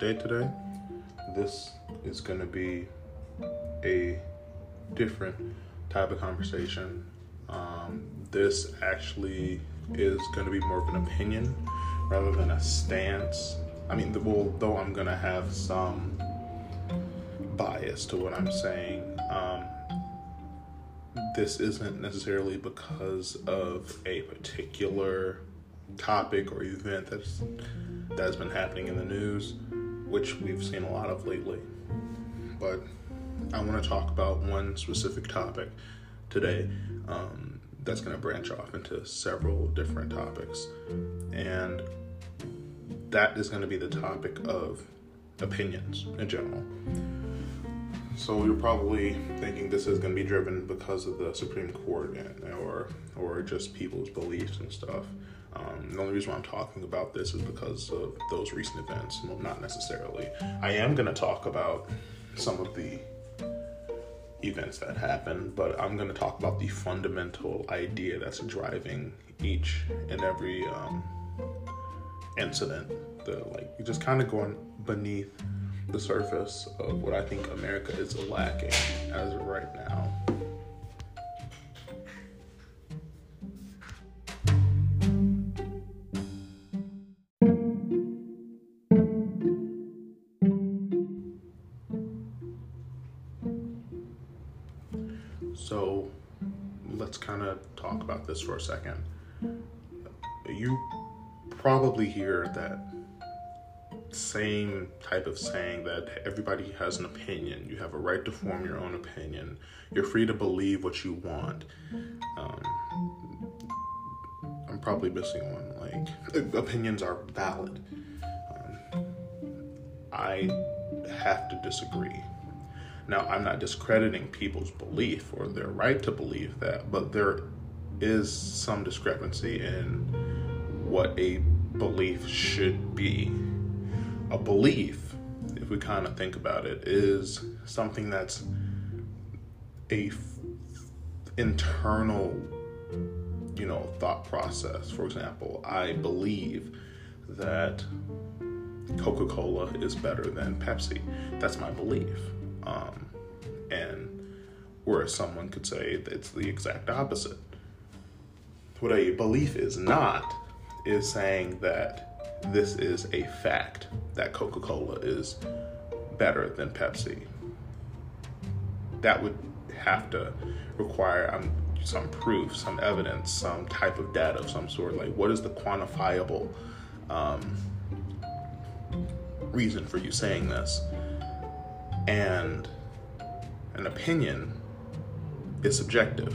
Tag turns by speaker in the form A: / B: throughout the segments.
A: day today. This is going to be a different type of conversation. Um, this actually is going to be more of an opinion rather than a stance. I mean, the, well, though I'm going to have some bias to what I'm saying. Um, this isn't necessarily because of a particular topic or event that's that's been happening in the news, which we've seen a lot of lately. But I want to talk about one specific topic today um, that's going to branch off into several different topics, and that is going to be the topic of opinions in general. So you're probably thinking this is going to be driven because of the Supreme Court and, or or just people's beliefs and stuff. Um, the only reason why I'm talking about this is because of those recent events. Well, not necessarily. I am going to talk about some of the events that happened, but I'm going to talk about the fundamental idea that's driving each and every um, incident. The like just kind of going beneath the surface of what I think America is lacking as of right now. This for a second. You probably hear that same type of saying that everybody has an opinion. You have a right to form your own opinion. You're free to believe what you want. Um, I'm probably missing one. Like, opinions are valid. Um, I have to disagree. Now, I'm not discrediting people's belief or their right to believe that, but there is some discrepancy in what a belief should be a belief, if we kind of think about it, is something that's a f- internal, you know, thought process. For example, I believe that Coca-Cola is better than Pepsi. That's my belief. Um, and whereas someone could say it's the exact opposite. What a belief is not is saying that this is a fact that Coca Cola is better than Pepsi. That would have to require um, some proof, some evidence, some type of data of some sort. Like, what is the quantifiable um, reason for you saying this? And an opinion is subjective.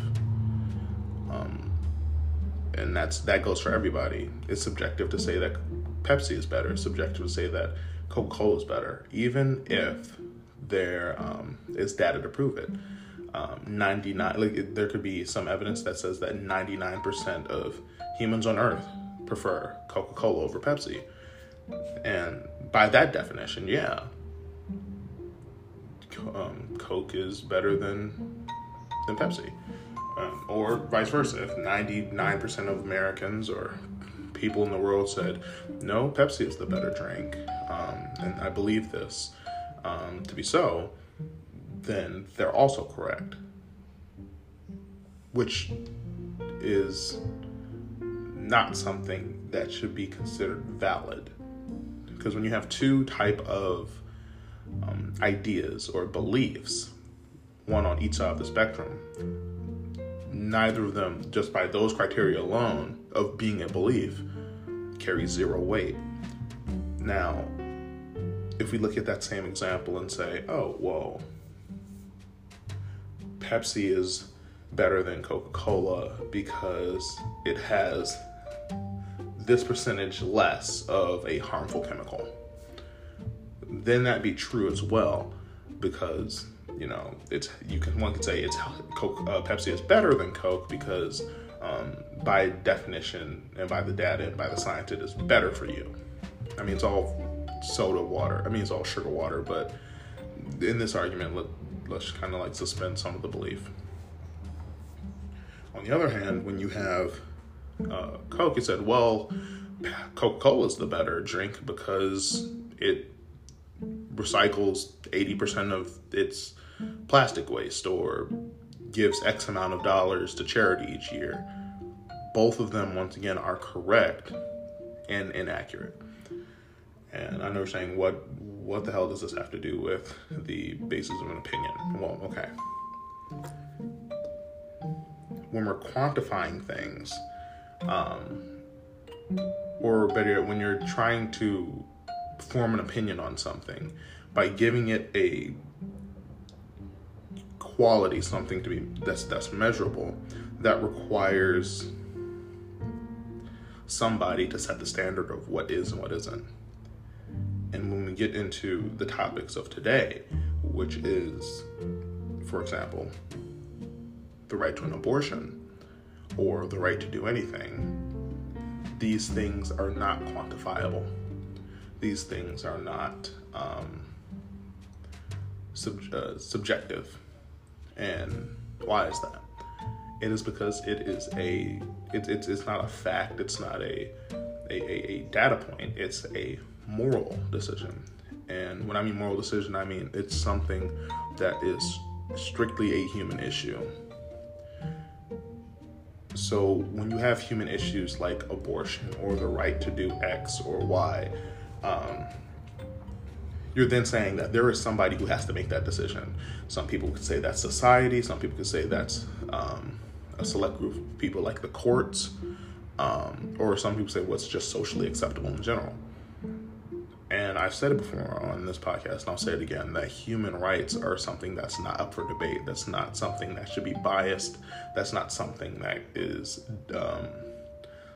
A: And that's that goes for everybody. It's subjective to say that Pepsi is better. It's subjective to say that Coca Cola is better, even if there um, is data to prove it. Um, 99, like there could be some evidence that says that 99% of humans on Earth prefer Coca Cola over Pepsi. And by that definition, yeah, um, Coke is better than than Pepsi, um, or vice versa. If 99% of Americans or people in the world said, no, Pepsi is the better drink, um, and I believe this um, to be so, then they're also correct. Which is not something that should be considered valid. Because when you have two type of um, ideas or beliefs, one on each side of the spectrum, neither of them, just by those criteria alone of being a belief, carries zero weight. Now, if we look at that same example and say, oh, well, Pepsi is better than Coca Cola because it has this percentage less of a harmful chemical, then that'd be true as well because you know it's you can one could say it's Coke, uh, Pepsi is better than Coke because um, by definition and by the data and by the science it is better for you. I mean it's all soda water. I mean it's all sugar water, but in this argument let, let's kind of like suspend some of the belief. On the other hand, when you have uh, Coke, you said, well, Coca Cola is the better drink because it recycles 80% of its plastic waste or gives X amount of dollars to charity each year. Both of them, once again, are correct and inaccurate. And I know you're saying, what what the hell does this have to do with the basis of an opinion? Well, okay. When we're quantifying things, um, or better yet, when you're trying to form an opinion on something by giving it a quality, something to be that's that's measurable, that requires somebody to set the standard of what is and what isn't. And when we get into the topics of today, which is, for example, the right to an abortion or the right to do anything, these things are not quantifiable. These things are not um, sub- uh, subjective. And why is that? It is because it is a it, it's it's not a fact. It's not a, a, a, a data point. It's a moral decision. And when I mean moral decision, I mean it's something that is strictly a human issue. So when you have human issues like abortion or the right to do X or Y, um, you're then saying that there is somebody who has to make that decision. Some people could say that's society. Some people could say that's um, a select group of people like the courts, um, or some people say what's just socially acceptable in general. And I've said it before on this podcast, and I'll say it again that human rights are something that's not up for debate. That's not something that should be biased. That's not something that is um,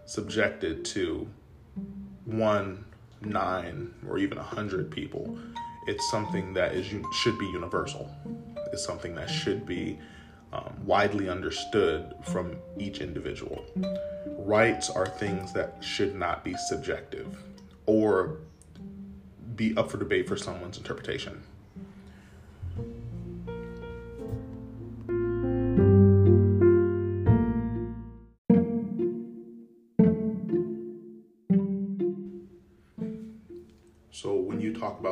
A: subjected to one, nine, or even a hundred people. It's something that is should be universal. It's something that should be um, widely understood from each individual. Rights are things that should not be subjective or be up for debate for someone's interpretation.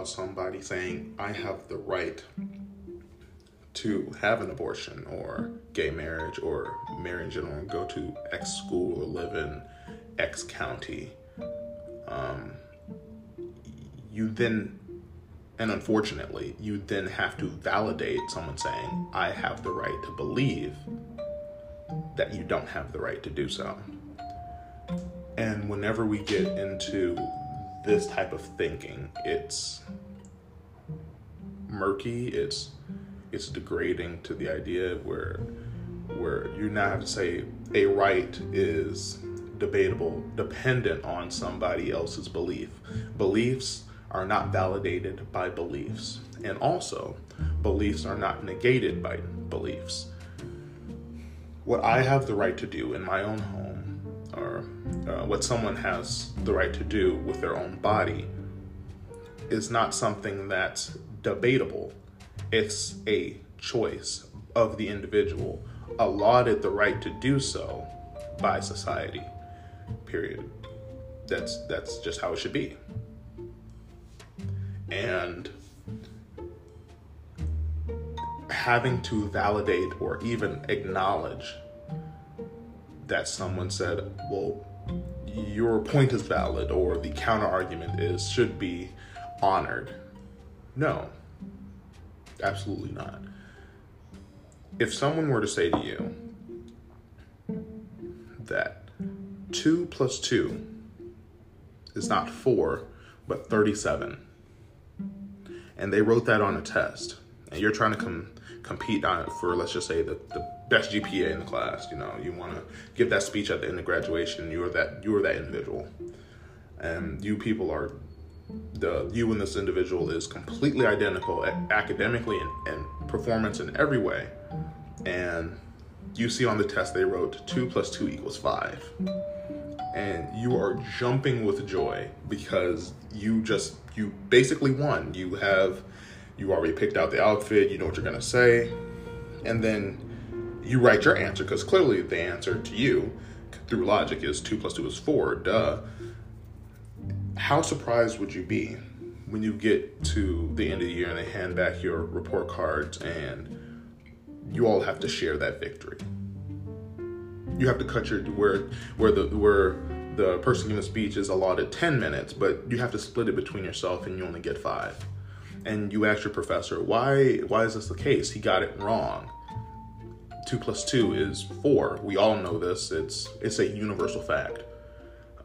A: About somebody saying, I have the right to have an abortion or gay marriage or marriage in general go to X school or live in X county, um, you then and unfortunately you then have to validate someone saying i have the right to believe that you don't have the right to do so. And whenever we get into this type of thinking it's murky it's it's degrading to the idea where where you now have to say a right is debatable dependent on somebody else's belief beliefs are not validated by beliefs. And also, beliefs are not negated by beliefs. What I have the right to do in my own home, or uh, what someone has the right to do with their own body, is not something that's debatable. It's a choice of the individual, allotted the right to do so by society. Period. That's that's just how it should be and having to validate or even acknowledge that someone said, well, your point is valid or the counter argument is should be honored. No, absolutely not. If someone were to say to you that 2 plus 2 is not 4, but 37, and they wrote that on a test, and you're trying to compete on it for let's just say the, the best GPA in the class, you know, you want to give that speech at the end of graduation, you're that you're that individual, and you people are the you and this individual is completely identical academically and, and performance in every way, and you see on the test they wrote two plus two equals five. And you are jumping with joy because you just you basically won. You have you already picked out the outfit, you know what you're gonna say, and then you write your answer because clearly the answer to you through logic is two plus two is four. Duh. How surprised would you be when you get to the end of the year and they hand back your report cards and you all have to share that victory. You have to cut your where where the where the person giving the speech is allotted 10 minutes, but you have to split it between yourself and you only get 5. And you ask your professor, "Why why is this the case? He got it wrong." 2 plus 2 is 4. We all know this. It's it's a universal fact.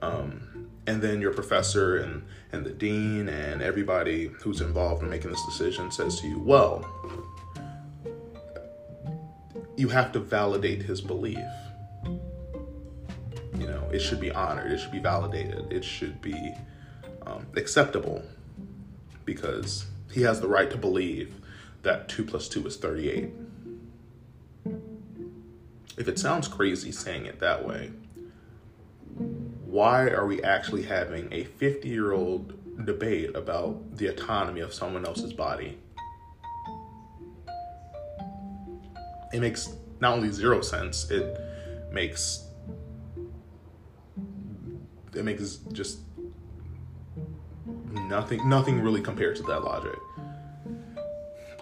A: Um, and then your professor and and the dean and everybody who's involved in making this decision says to you, "Well, you have to validate his belief. You know, it should be honored, it should be validated, it should be um, acceptable because he has the right to believe that 2 plus 2 is 38. If it sounds crazy saying it that way, why are we actually having a 50 year old debate about the autonomy of someone else's body? it makes not only zero sense, it makes it makes just nothing nothing really compared to that logic.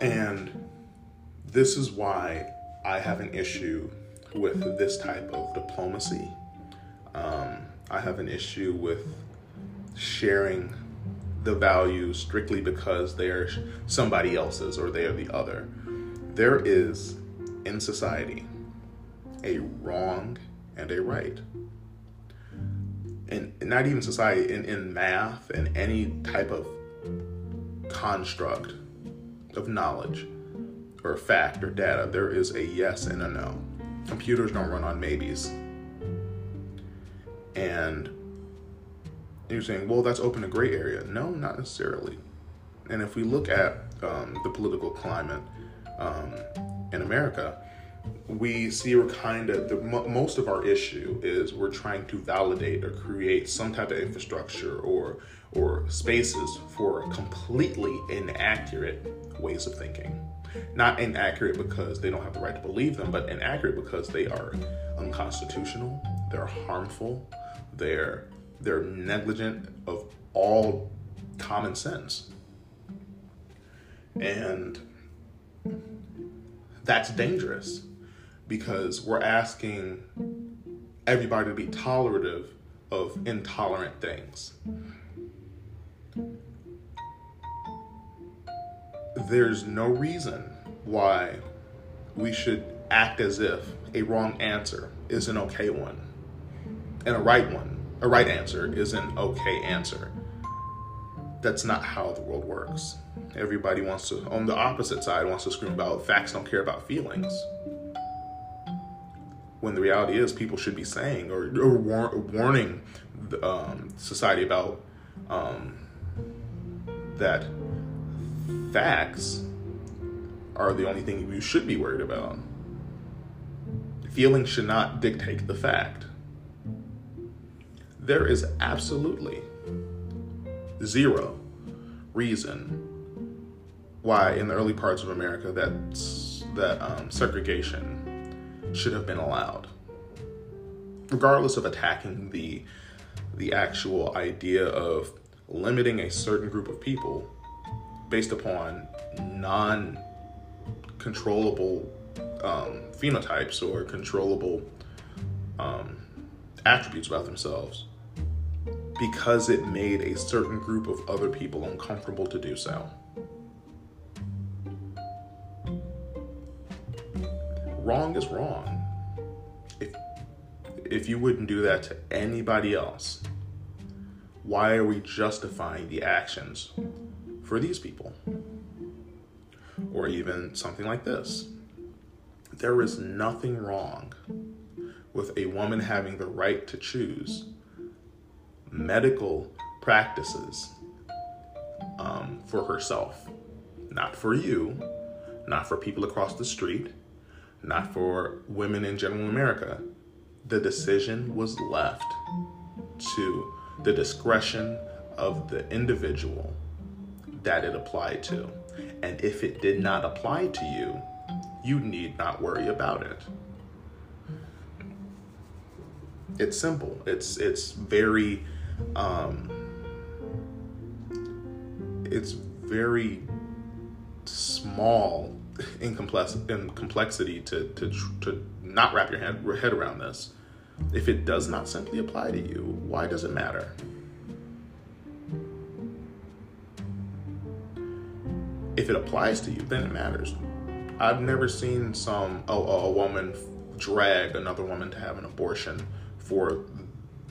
A: And this is why I have an issue with this type of diplomacy. Um, I have an issue with sharing the values strictly because they're somebody else's or they are the other. There is in society a wrong and a right. And not even society, in, in math and any type of construct of knowledge or fact or data, there is a yes and a no. Computers don't run on maybes. And you're saying, well, that's open to gray area. No, not necessarily. And if we look at um, the political climate, um, in America, we see we're kind of the most of our issue is we're trying to validate or create some type of infrastructure or or spaces for completely inaccurate ways of thinking. Not inaccurate because they don't have the right to believe them, but inaccurate because they are unconstitutional, they're harmful, they're they're negligent of all common sense. And that's dangerous because we're asking everybody to be tolerative of intolerant things. There's no reason why we should act as if a wrong answer is an okay one and a right one, a right answer is an okay answer. That's not how the world works. Everybody wants to, on the opposite side, wants to scream about facts don't care about feelings. When the reality is, people should be saying or, or war- warning the, um, society about um, that facts are the only thing you should be worried about. Feelings should not dictate the fact. There is absolutely zero reason why in the early parts of America that that um, segregation should have been allowed, regardless of attacking the the actual idea of limiting a certain group of people based upon non controllable um, phenotypes or controllable um, attributes about themselves because it made a certain group of other people uncomfortable to do so. wrong is wrong. If if you wouldn't do that to anybody else, why are we justifying the actions for these people? Or even something like this. There is nothing wrong with a woman having the right to choose medical practices um, for herself, not for you, not for people across the street, not for women in general America. The decision was left to the discretion of the individual that it applied to. And if it did not apply to you, you need not worry about it. It's simple. It's it's very um, it's very small in, complex, in complexity to, to, to not wrap your head, head around this. If it does not simply apply to you, why does it matter? If it applies to you, then it matters. I've never seen some a, a woman drag another woman to have an abortion for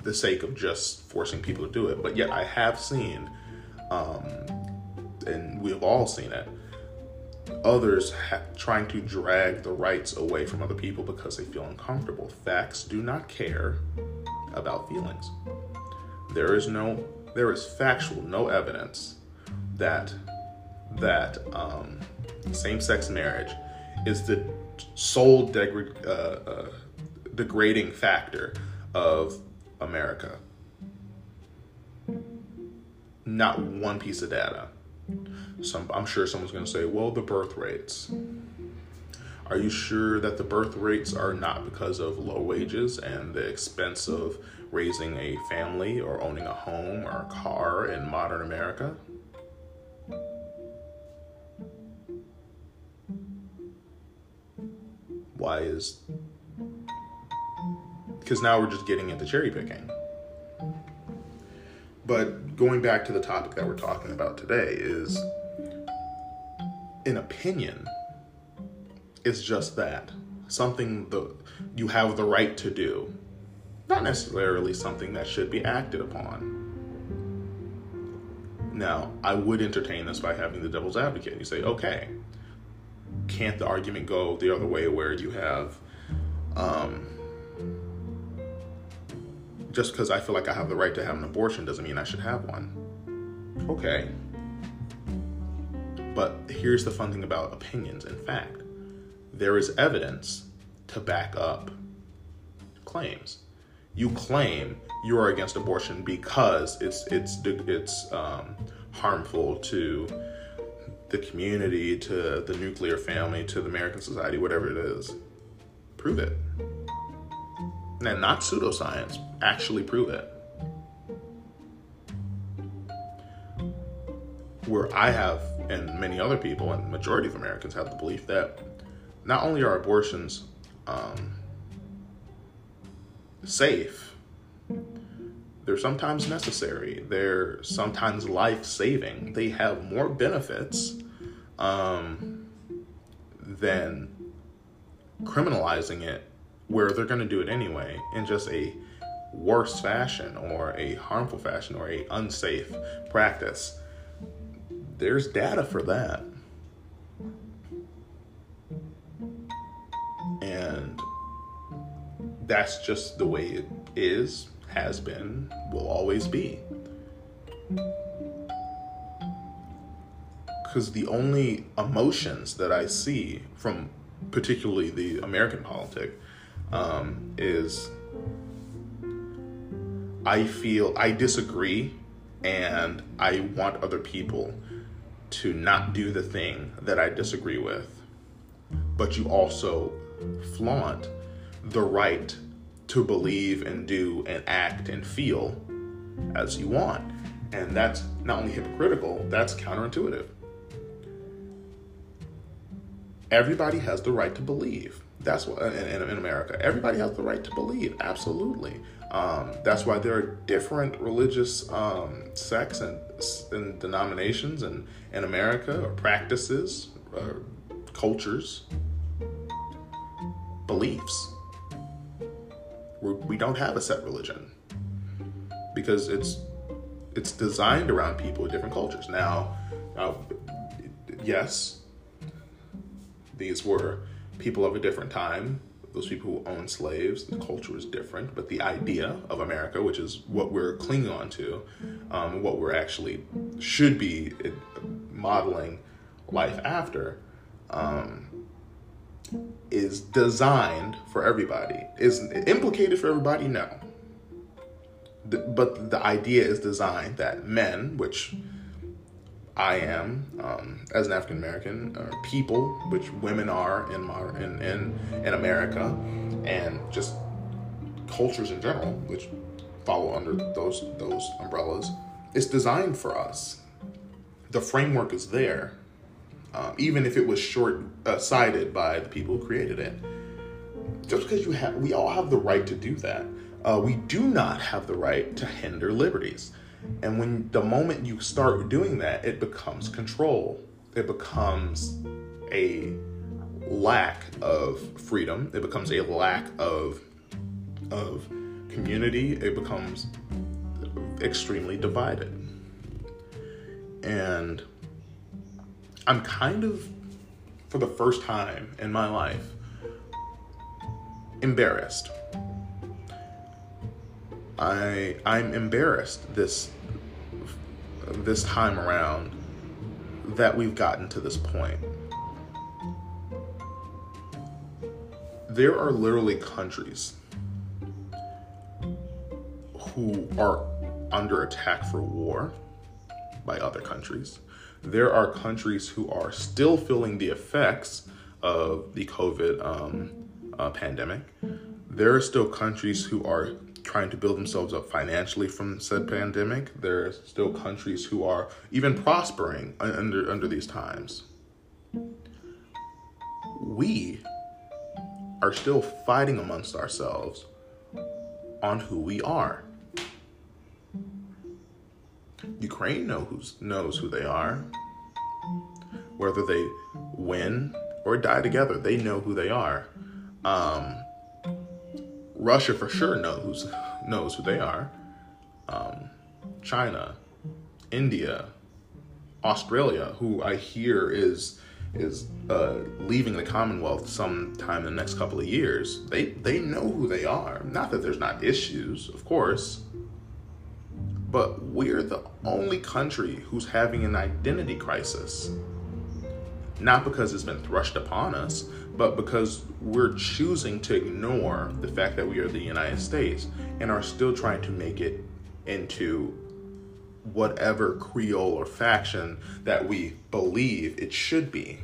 A: the sake of just forcing people to do it. But yet I have seen, um, and we've all seen it, others ha- trying to drag the rights away from other people because they feel uncomfortable. Facts do not care about feelings. There is no, there is factual, no evidence that that um, same-sex marriage is the sole uh, uh, degrading factor of America. Not one piece of data. Some, I'm sure someone's going to say, well, the birth rates. Are you sure that the birth rates are not because of low wages and the expense of raising a family or owning a home or a car in modern America? Why is. Because now we're just getting into cherry picking. But going back to the topic that we're talking about today is an opinion is just that something the you have the right to do not necessarily something that should be acted upon now i would entertain this by having the devil's advocate you say okay can't the argument go the other way where you have um, just because i feel like i have the right to have an abortion doesn't mean i should have one okay but here's the fun thing about opinions. In fact, there is evidence to back up claims. You claim you are against abortion because it's it's it's um, harmful to the community, to the nuclear family, to the American society, whatever it is. Prove it. And not pseudoscience. Actually prove it. Where I have and many other people, and majority of Americans have the belief that not only are abortions um, safe, they're sometimes necessary, they're sometimes life saving, they have more benefits um, than criminalizing it where they're going to do it anyway in just a worse fashion or a harmful fashion or a unsafe practice. There's data for that. And that's just the way it is, has been, will always be. Because the only emotions that I see from particularly the American politic um, is I feel I disagree and I want other people to not do the thing that I disagree with, but you also flaunt the right to believe and do and act and feel as you want. And that's not only hypocritical, that's counterintuitive. Everybody has the right to believe. That's what in, in, America, everybody has the right to believe. Absolutely. Um, that's why there are different religious um, sects and, and denominations and in America, or practices, or cultures, beliefs. We're, we do not have a set religion because it's it's designed around people with different cultures. Now, uh, yes, these were people of a different time. Those people who owned slaves, the culture was different, but the idea of America, which is what we're clinging on to, um, what we're actually should be modeling life after um, is designed for everybody. Is implicated for everybody? No. The, but the idea is designed that men, which I am um, as an African American, uh, people, which women are in, in in in America, and just cultures in general, which follow under those those umbrellas, it's designed for us the framework is there, um, even if it was short uh, sighted by the people who created it. Just because you have, we all have the right to do that. Uh, we do not have the right to hinder liberties. And when the moment you start doing that, it becomes control. It becomes a lack of freedom. It becomes a lack of of community. It becomes extremely divided. And I'm kind of, for the first time in my life, embarrassed. I I'm embarrassed this this time around that we've gotten to this point. There are literally countries who are under attack for war by other countries. There are countries who are still feeling the effects of the COVID um, uh, pandemic. There are still countries who are trying to build themselves up financially from said pandemic. There are still countries who are even prospering under under these times. We are still fighting amongst ourselves on who we are. Ukraine knows knows who they are. Whether they win or die together, they know who they are. Um, Russia for sure knows knows who they are. Um, China, India, Australia, who I hear is is uh, leaving the Commonwealth sometime in the next couple of years. They they know who they are. Not that there's not issues, of course, but we're the only country who's having an identity crisis. Not because it's been thrust upon us, but because we're choosing to ignore the fact that we are the United States and are still trying to make it into whatever Creole or faction that we believe it should be.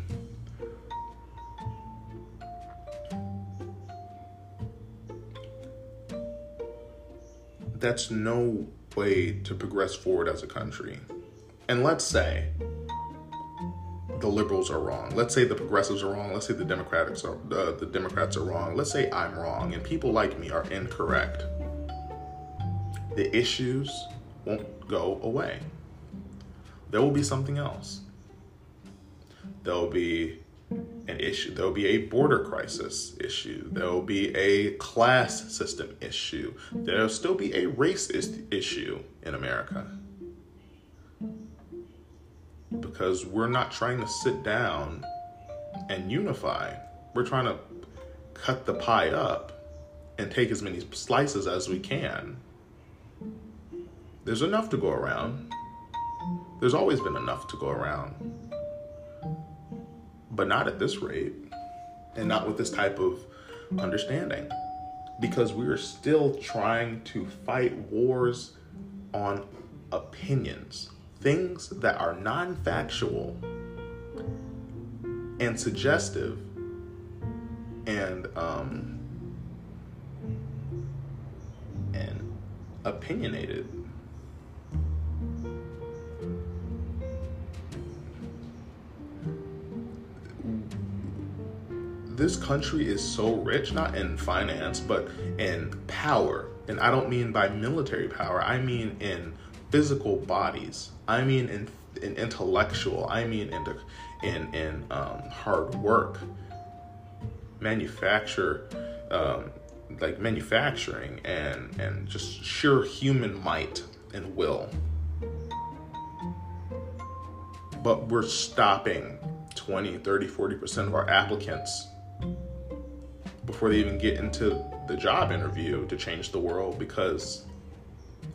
A: That's no way to progress forward as a country. And let's say the liberals are wrong. Let's say the progressives are wrong. Let's say the Democrats are uh, the Democrats are wrong. Let's say I'm wrong and people like me are incorrect. The issues won't go away. There will be something else. There'll be an issue. There'll be a border crisis issue. There'll be a class system issue. There'll still be a racist issue in America. Because we're not trying to sit down and unify. We're trying to cut the pie up and take as many slices as we can. There's enough to go around. There's always been enough to go around but not at this rate and not with this type of understanding. Because we are still trying to fight wars on opinions, things that are non factual and suggestive and um, and opinionated this country is so rich, not in finance, but in power. And I don't mean by military power, I mean in physical bodies. I mean in, in intellectual. I mean in, in, in um, hard work, manufacture, um, like manufacturing, and, and just sheer human might and will. But we're stopping 20, 30, 40% of our applicants before they even get into the job interview to change the world because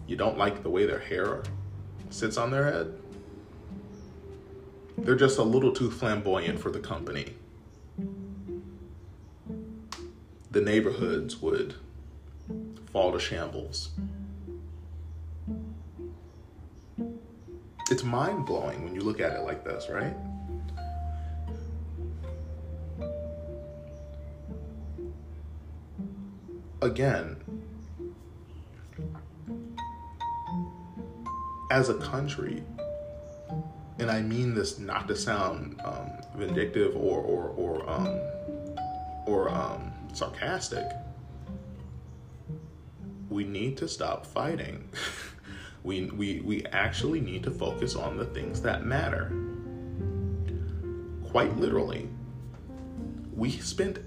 A: you don't like the way their hair sits on their head. They're just a little too flamboyant for the company. The neighborhoods would fall to shambles. It's mind blowing when you look at it like this, right? Again, as a country, and I mean this not to sound um, vindictive or or or um, or um, sarcastic. We need to stop fighting. we, we, we actually need to focus on the things that matter. Quite literally, we spent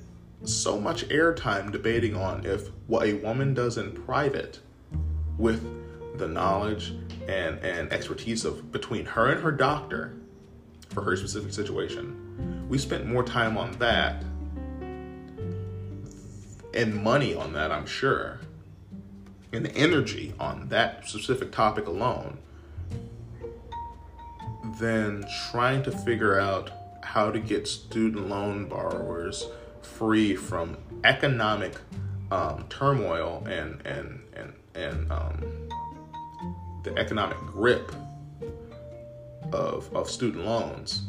A: so much airtime debating on if what a woman does in private with the knowledge and, and expertise of between her and her doctor for her specific situation. We spent more time on that and money on that, I'm sure, and energy on that specific topic alone than trying to figure out how to get student loan borrowers free from economic um, turmoil and and and and um, the economic grip of of student loans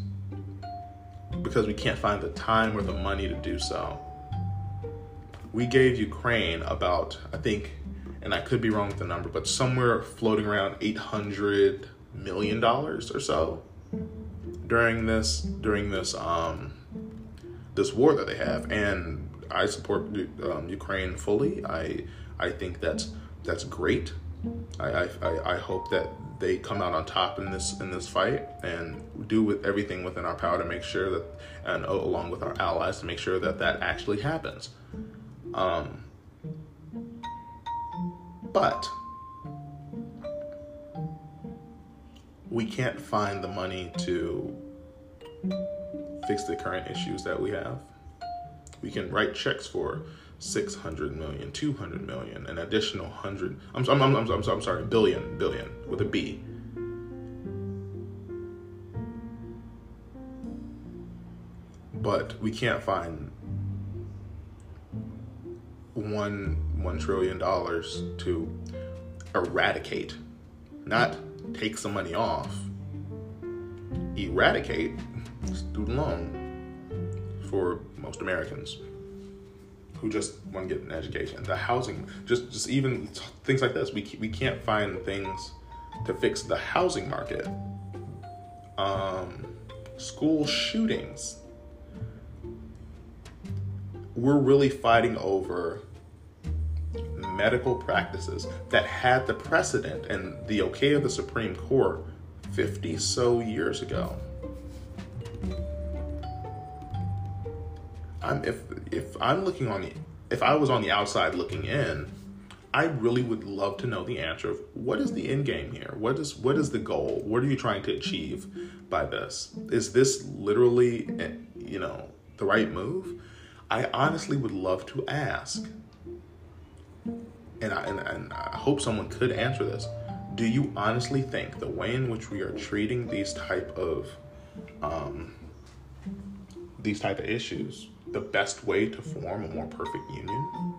A: because we can't find the time or the money to do so. We gave Ukraine about I think, and I could be wrong with the number, but somewhere floating around eight hundred million dollars or so during this during this um this war that they have, and I support um, Ukraine fully. I I think that's that's great. I, I I hope that they come out on top in this in this fight and do with everything within our power to make sure that and along with our allies to make sure that that actually happens. Um, but we can't find the money to fix the current issues that we have. We can write checks for 600 million, 200 million, an additional 100, I'm, I'm, I'm, I'm, I'm sorry, billion, billion with a B. But we can't find one one trillion dollars to eradicate, not take some money off, eradicate student loan for most Americans who just want to get an education. The housing, just just even things like this, we we can't find things to fix the housing market. Um, school shootings. We're really fighting over medical practices that had the precedent and the okay of the Supreme Court 50 so years ago. I'm if if I'm looking on the if I was on the outside looking in, I really would love to know the answer of what is the end game here? What is what is the goal? What are you trying to achieve by this? Is this literally eh, you know the right move? I honestly would love to ask. And I, and, and I hope someone could answer this. Do you honestly think the way in which we are treating these type of um, these type of issues the best way to form a more perfect union?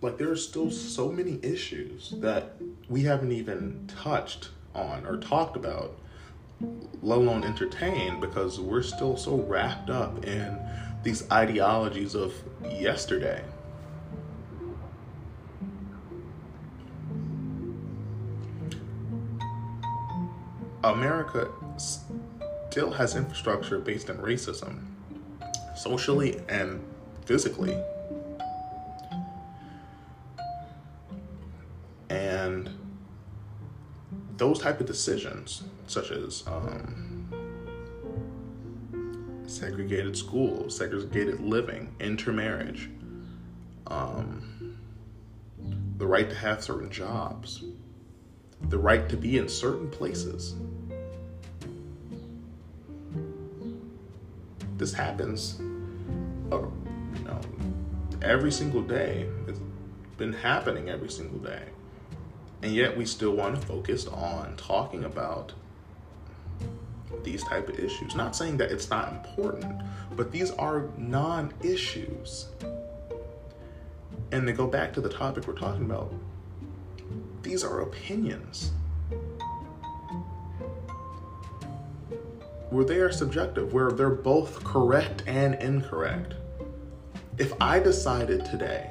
A: Like, there are still so many issues that we haven't even touched on or talked about, let alone entertained, because we're still so wrapped up in these ideologies of yesterday. America still has infrastructure based in racism, socially and physically. And those type of decisions, such as um, segregated schools, segregated living, intermarriage, um, the right to have certain jobs, the right to be in certain places. This happens, uh, you know, every single day. It's been happening every single day. And yet we still want to focus on talking about these type of issues. Not saying that it's not important, but these are non-issues. And to go back to the topic we're talking about, these are opinions. Where they are subjective, where they're both correct and incorrect. if I decided today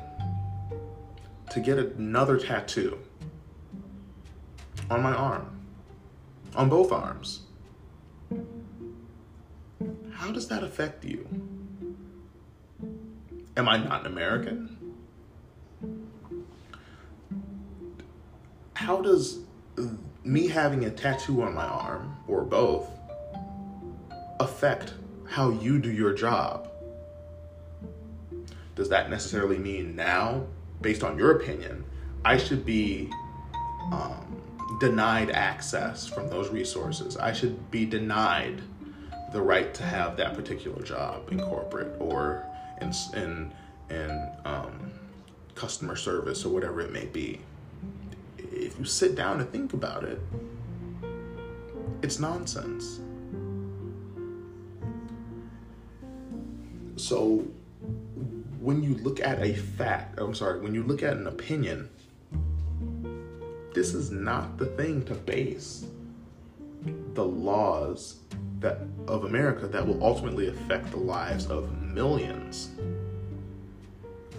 A: to get another tattoo on my arm, on both arms, how does that affect you? Am I not an American? How does me having a tattoo on my arm, or both, affect how you do your job? Does that necessarily mean now, based on your opinion, I should be um, denied access from those resources? I should be denied the right to have that particular job in corporate or in in in um, customer service or whatever it may be. If you sit down and think about it, it's nonsense. So when you look at a fact, I'm sorry, when you look at an opinion, this is not the thing to base the laws that of America that will ultimately affect the lives of millions.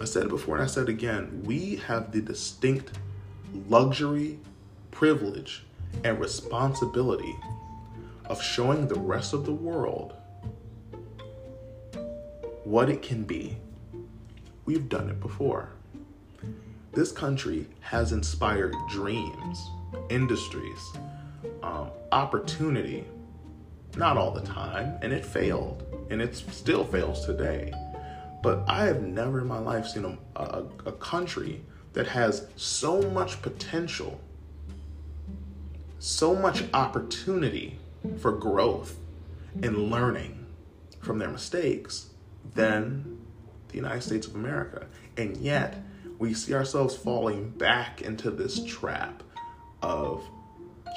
A: I said it before and I said it again. We have the distinct luxury, privilege, and responsibility of showing the rest of the world what it can be. We've done it before. This country has inspired dreams, industries, um, opportunity, not all the time, and it failed, and it still fails today. But I have never in my life seen a, a, a country that has so much potential, so much opportunity for growth and learning from their mistakes than the United States of America. And yet, we see ourselves falling back into this trap of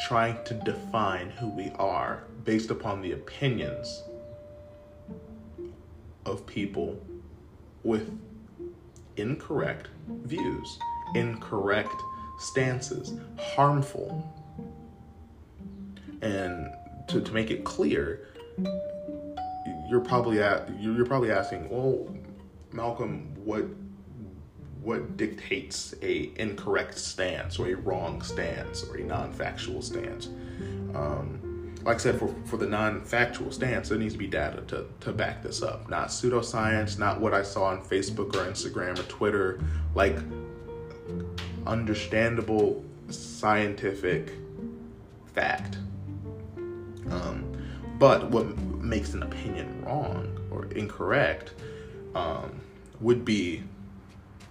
A: trying to define who we are based upon the opinions of people with incorrect views, incorrect stances, harmful. And to, to make it clear, you're probably at, you're probably asking, well, Malcolm, what what dictates a incorrect stance or a wrong stance or a non-factual stance? Um, like I said, for, for the non-factual stance, there needs to be data to, to back this up. Not pseudoscience, not what I saw on Facebook or Instagram or Twitter, like understandable scientific fact. Um, but what makes an opinion wrong or incorrect um, would be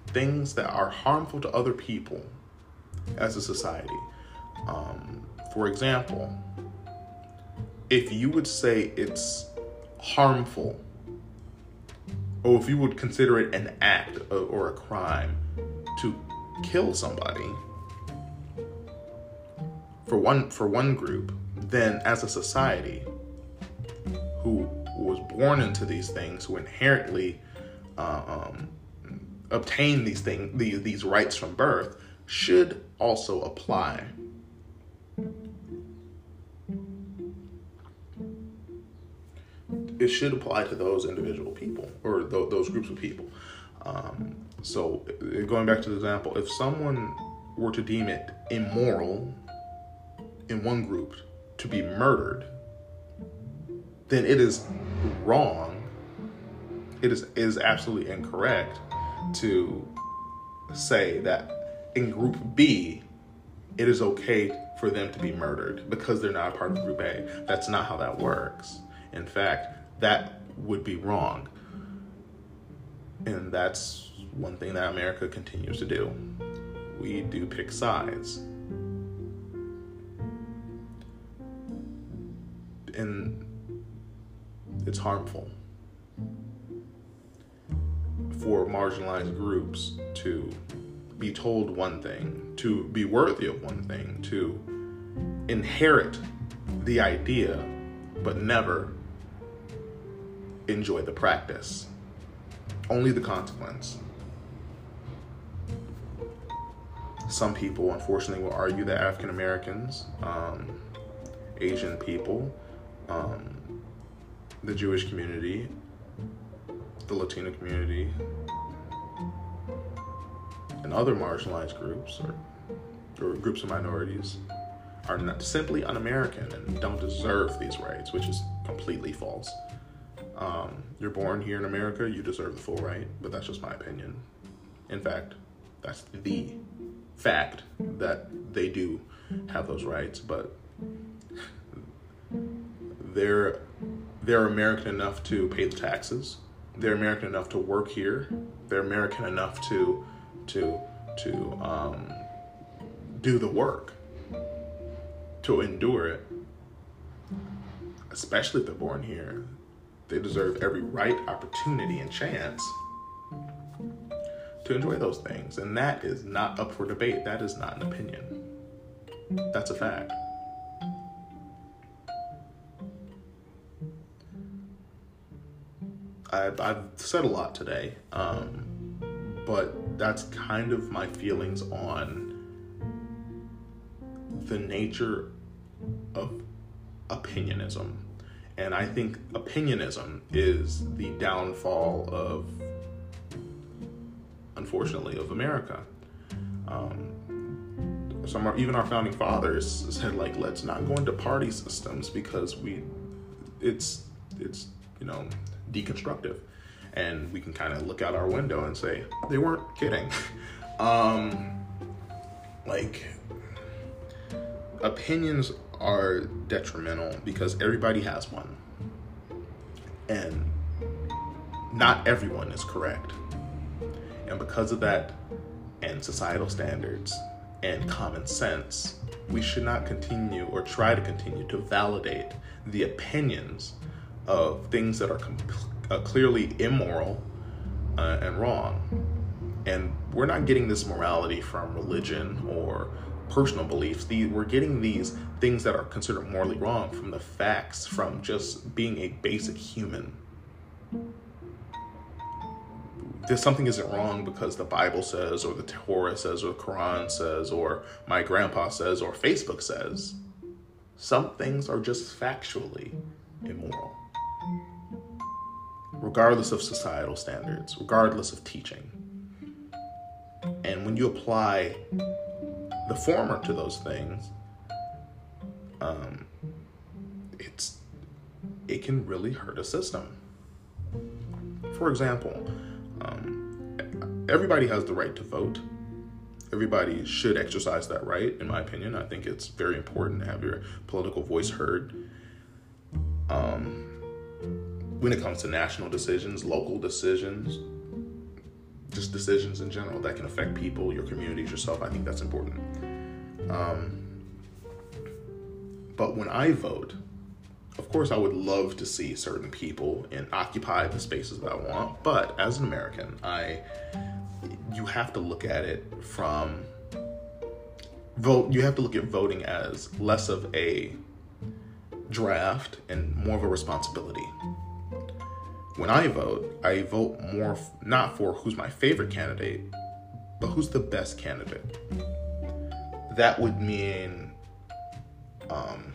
A: things that are harmful to other people as a society. Um, for example, if you would say it's harmful, or if you would consider it an act or a crime to kill somebody for one for one group, then as a society who was born into these things, who inherently uh, um, obtain these things, these, these rights from birth, should also apply. It should apply to those individual people or th- those groups of people. Um, so, going back to the example, if someone were to deem it immoral in one group to be murdered, then it is wrong. It is is absolutely incorrect to say that in group B it is okay for them to be murdered because they're not a part of group A. That's not how that works. In fact, that would be wrong. And that's one thing that America continues to do. We do pick sides. And it's harmful for marginalized groups to be told one thing, to be worthy of one thing, to inherit the idea, but never enjoy the practice. Only the consequence. Some people, unfortunately, will argue that African Americans, um, Asian people, um, the Jewish community, the Latino community, and other marginalized groups or, or groups of minorities are not simply un-American and don't deserve these rights, which is completely false. Um, you're born here in America, you deserve the full right, but that's just my opinion. In fact, that's the fact that they do have those rights, but they're they're American enough to pay the taxes. They're American enough to work here. They're American enough to to to um, do the work, to endure it. Especially if they're born here, they deserve every right, opportunity, and chance to enjoy those things. And that is not up for debate. That is not an opinion. That's a fact. I've, I've said a lot today, um, but that's kind of my feelings on the nature of opinionism. And I think opinionism is the downfall of, unfortunately, of America. Um, some even our founding fathers said like, let's not go into party systems because we, it's it's you know deconstructive. And we can kind of look out our window and say, they weren't kidding. um, like, opinions are detrimental because everybody has one. And not everyone is correct. And because of that, and societal standards and common sense, we should not continue or try to continue to validate the opinions of things that are com- uh, clearly immoral uh, and wrong. And we're not getting this morality from religion or personal beliefs. The, we're getting these things that are considered morally wrong from the facts, from just being a basic human. There's something isn't wrong because the Bible says, or the Torah says, or the Quran says, or my grandpa says, or Facebook says. Some things are just factually immoral regardless of societal standards, regardless of teaching. And when you apply the former to those things, um, it's it can really hurt a system. For example, um, everybody has the right to vote. Everybody should exercise that right, in my opinion. I think it's very important to have your political voice heard. Um, when it comes to national decisions, local decisions, just decisions in general that can affect people, your communities, yourself. I think that's important. Um, but when I vote, of course, I would love to see certain people and occupy the spaces that I want. But as an American, I you have to look at it from vote. You have to look at voting as less of a draft and more of a responsibility when I vote, I vote more f- not for who's my favorite candidate, but who's the best candidate. That would mean, um,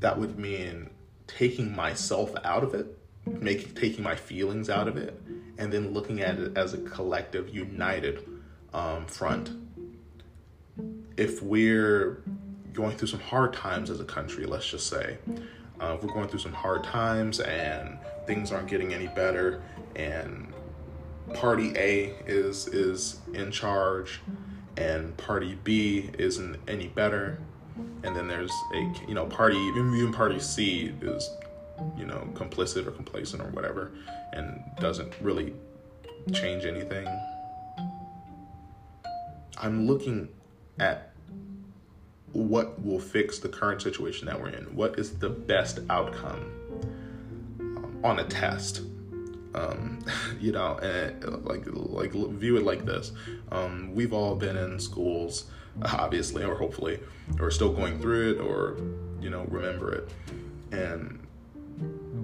A: that would mean taking myself out of it, making taking my feelings out of it, and then looking at it as a collective, united um, front. If we're going through some hard times as a country, let's just say, uh, we're going through some hard times and things aren't getting any better, and Party A is is in charge, and Party B isn't any better, and then there's a you know Party even Party C is you know complicit or complacent or whatever, and doesn't really change anything. I'm looking at what will fix the current situation that we're in? What is the best outcome um, on a test? Um, you know, and like like view it like this. Um, we've all been in schools, obviously, or hopefully, or still going through it, or you know, remember it, and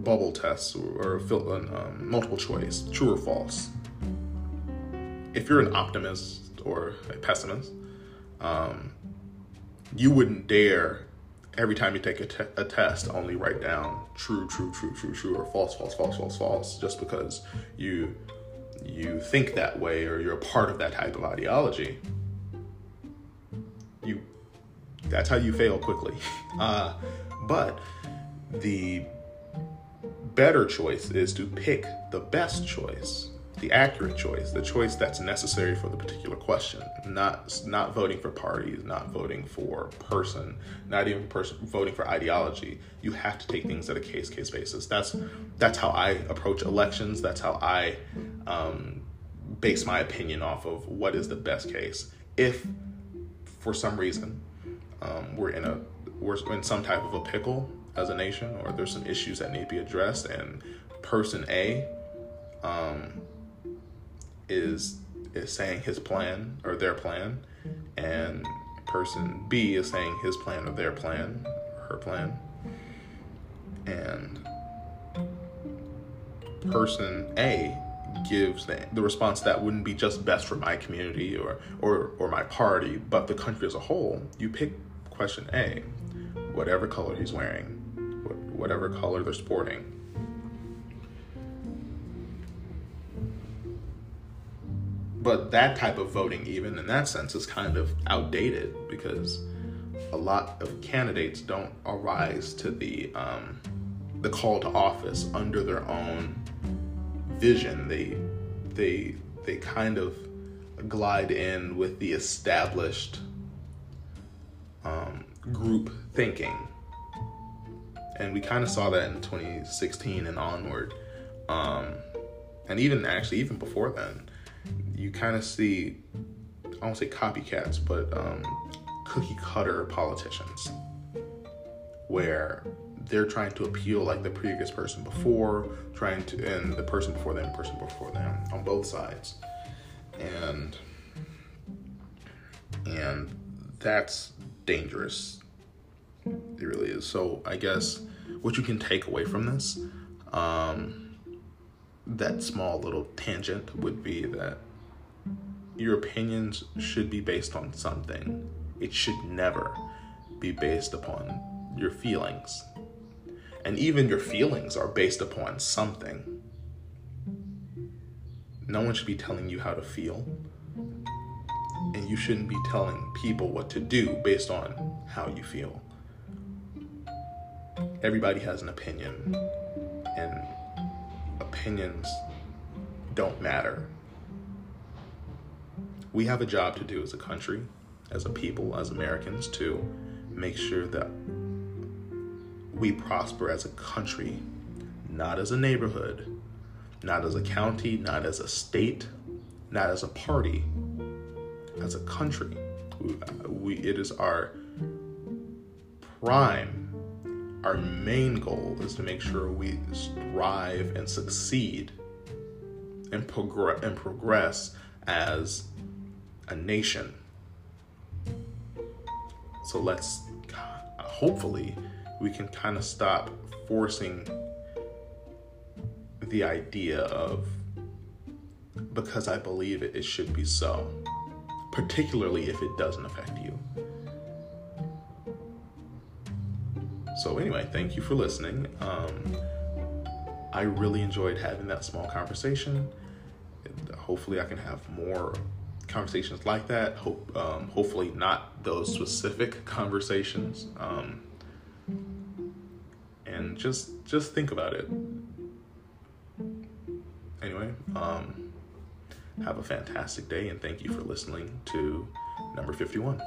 A: bubble tests or, or um, multiple choice, true or false. If you're an optimist or a pessimist, um, you wouldn't dare every time you take a, te- a test only write down true, true, true, true, true, or false, false, false, false, false, just because you you think that way or you're a part of that type of ideology, you that's how you fail quickly. Uh, but the better choice is to pick the best choice the accurate choice, the choice that's necessary for the particular question. Not not voting for parties, not voting for person, not even person voting for ideology. You have to take things at a case case basis. That's that's how I approach elections. That's how I um, base my opinion off of what is the best case. If for some reason um, we're in a we're in some type of a pickle as a nation, or there's some issues that need to be addressed, and person A um, is is saying his plan or their plan, and person B is saying his plan or their plan, or her plan, and person A gives the, the response that wouldn't be just best for my community or, or or my party, but the country as a whole. You pick question A, whatever color he's wearing, whatever color they're sporting but that type of voting, even in that sense, is kind of outdated because a lot of candidates don't arise to the um, the call to office under their own vision. They they they kind of glide in with the established um, group thinking, and we kind of saw that in 2016 and onward, um, and even actually even before then you kind of see, I won't say copycats, but um, cookie cutter politicians where they're trying to appeal like the previous person before, trying to, and the person before them, person before them on both sides. And, and that's dangerous. It really is. So I guess what you can take away from this, um, that small little tangent would be that your opinions should be based on something. It should never be based upon your feelings. And even your feelings are based upon something. No one should be telling you how to feel. And you shouldn't be telling people what to do based on how you feel. Everybody has an opinion, and opinions don't matter we have a job to do as a country, as a people, as Americans to make sure that we prosper as a country, not as a neighborhood, not as a county, not as a state, not as a party, as a country. We, we, it is our prime, our main goal is to make sure we strive and succeed and, progress and progress as a nation. So let's hopefully we can kind of stop forcing the idea of because I believe it, it should be so, particularly if it doesn't affect you. So, anyway, thank you for listening. Um, I really enjoyed having that small conversation. Hopefully, I can have more conversations like that. Hope, um, hopefully, not those specific conversations. Um, and just just think about it. Anyway, um, have a fantastic day, and thank you for listening to number fifty one.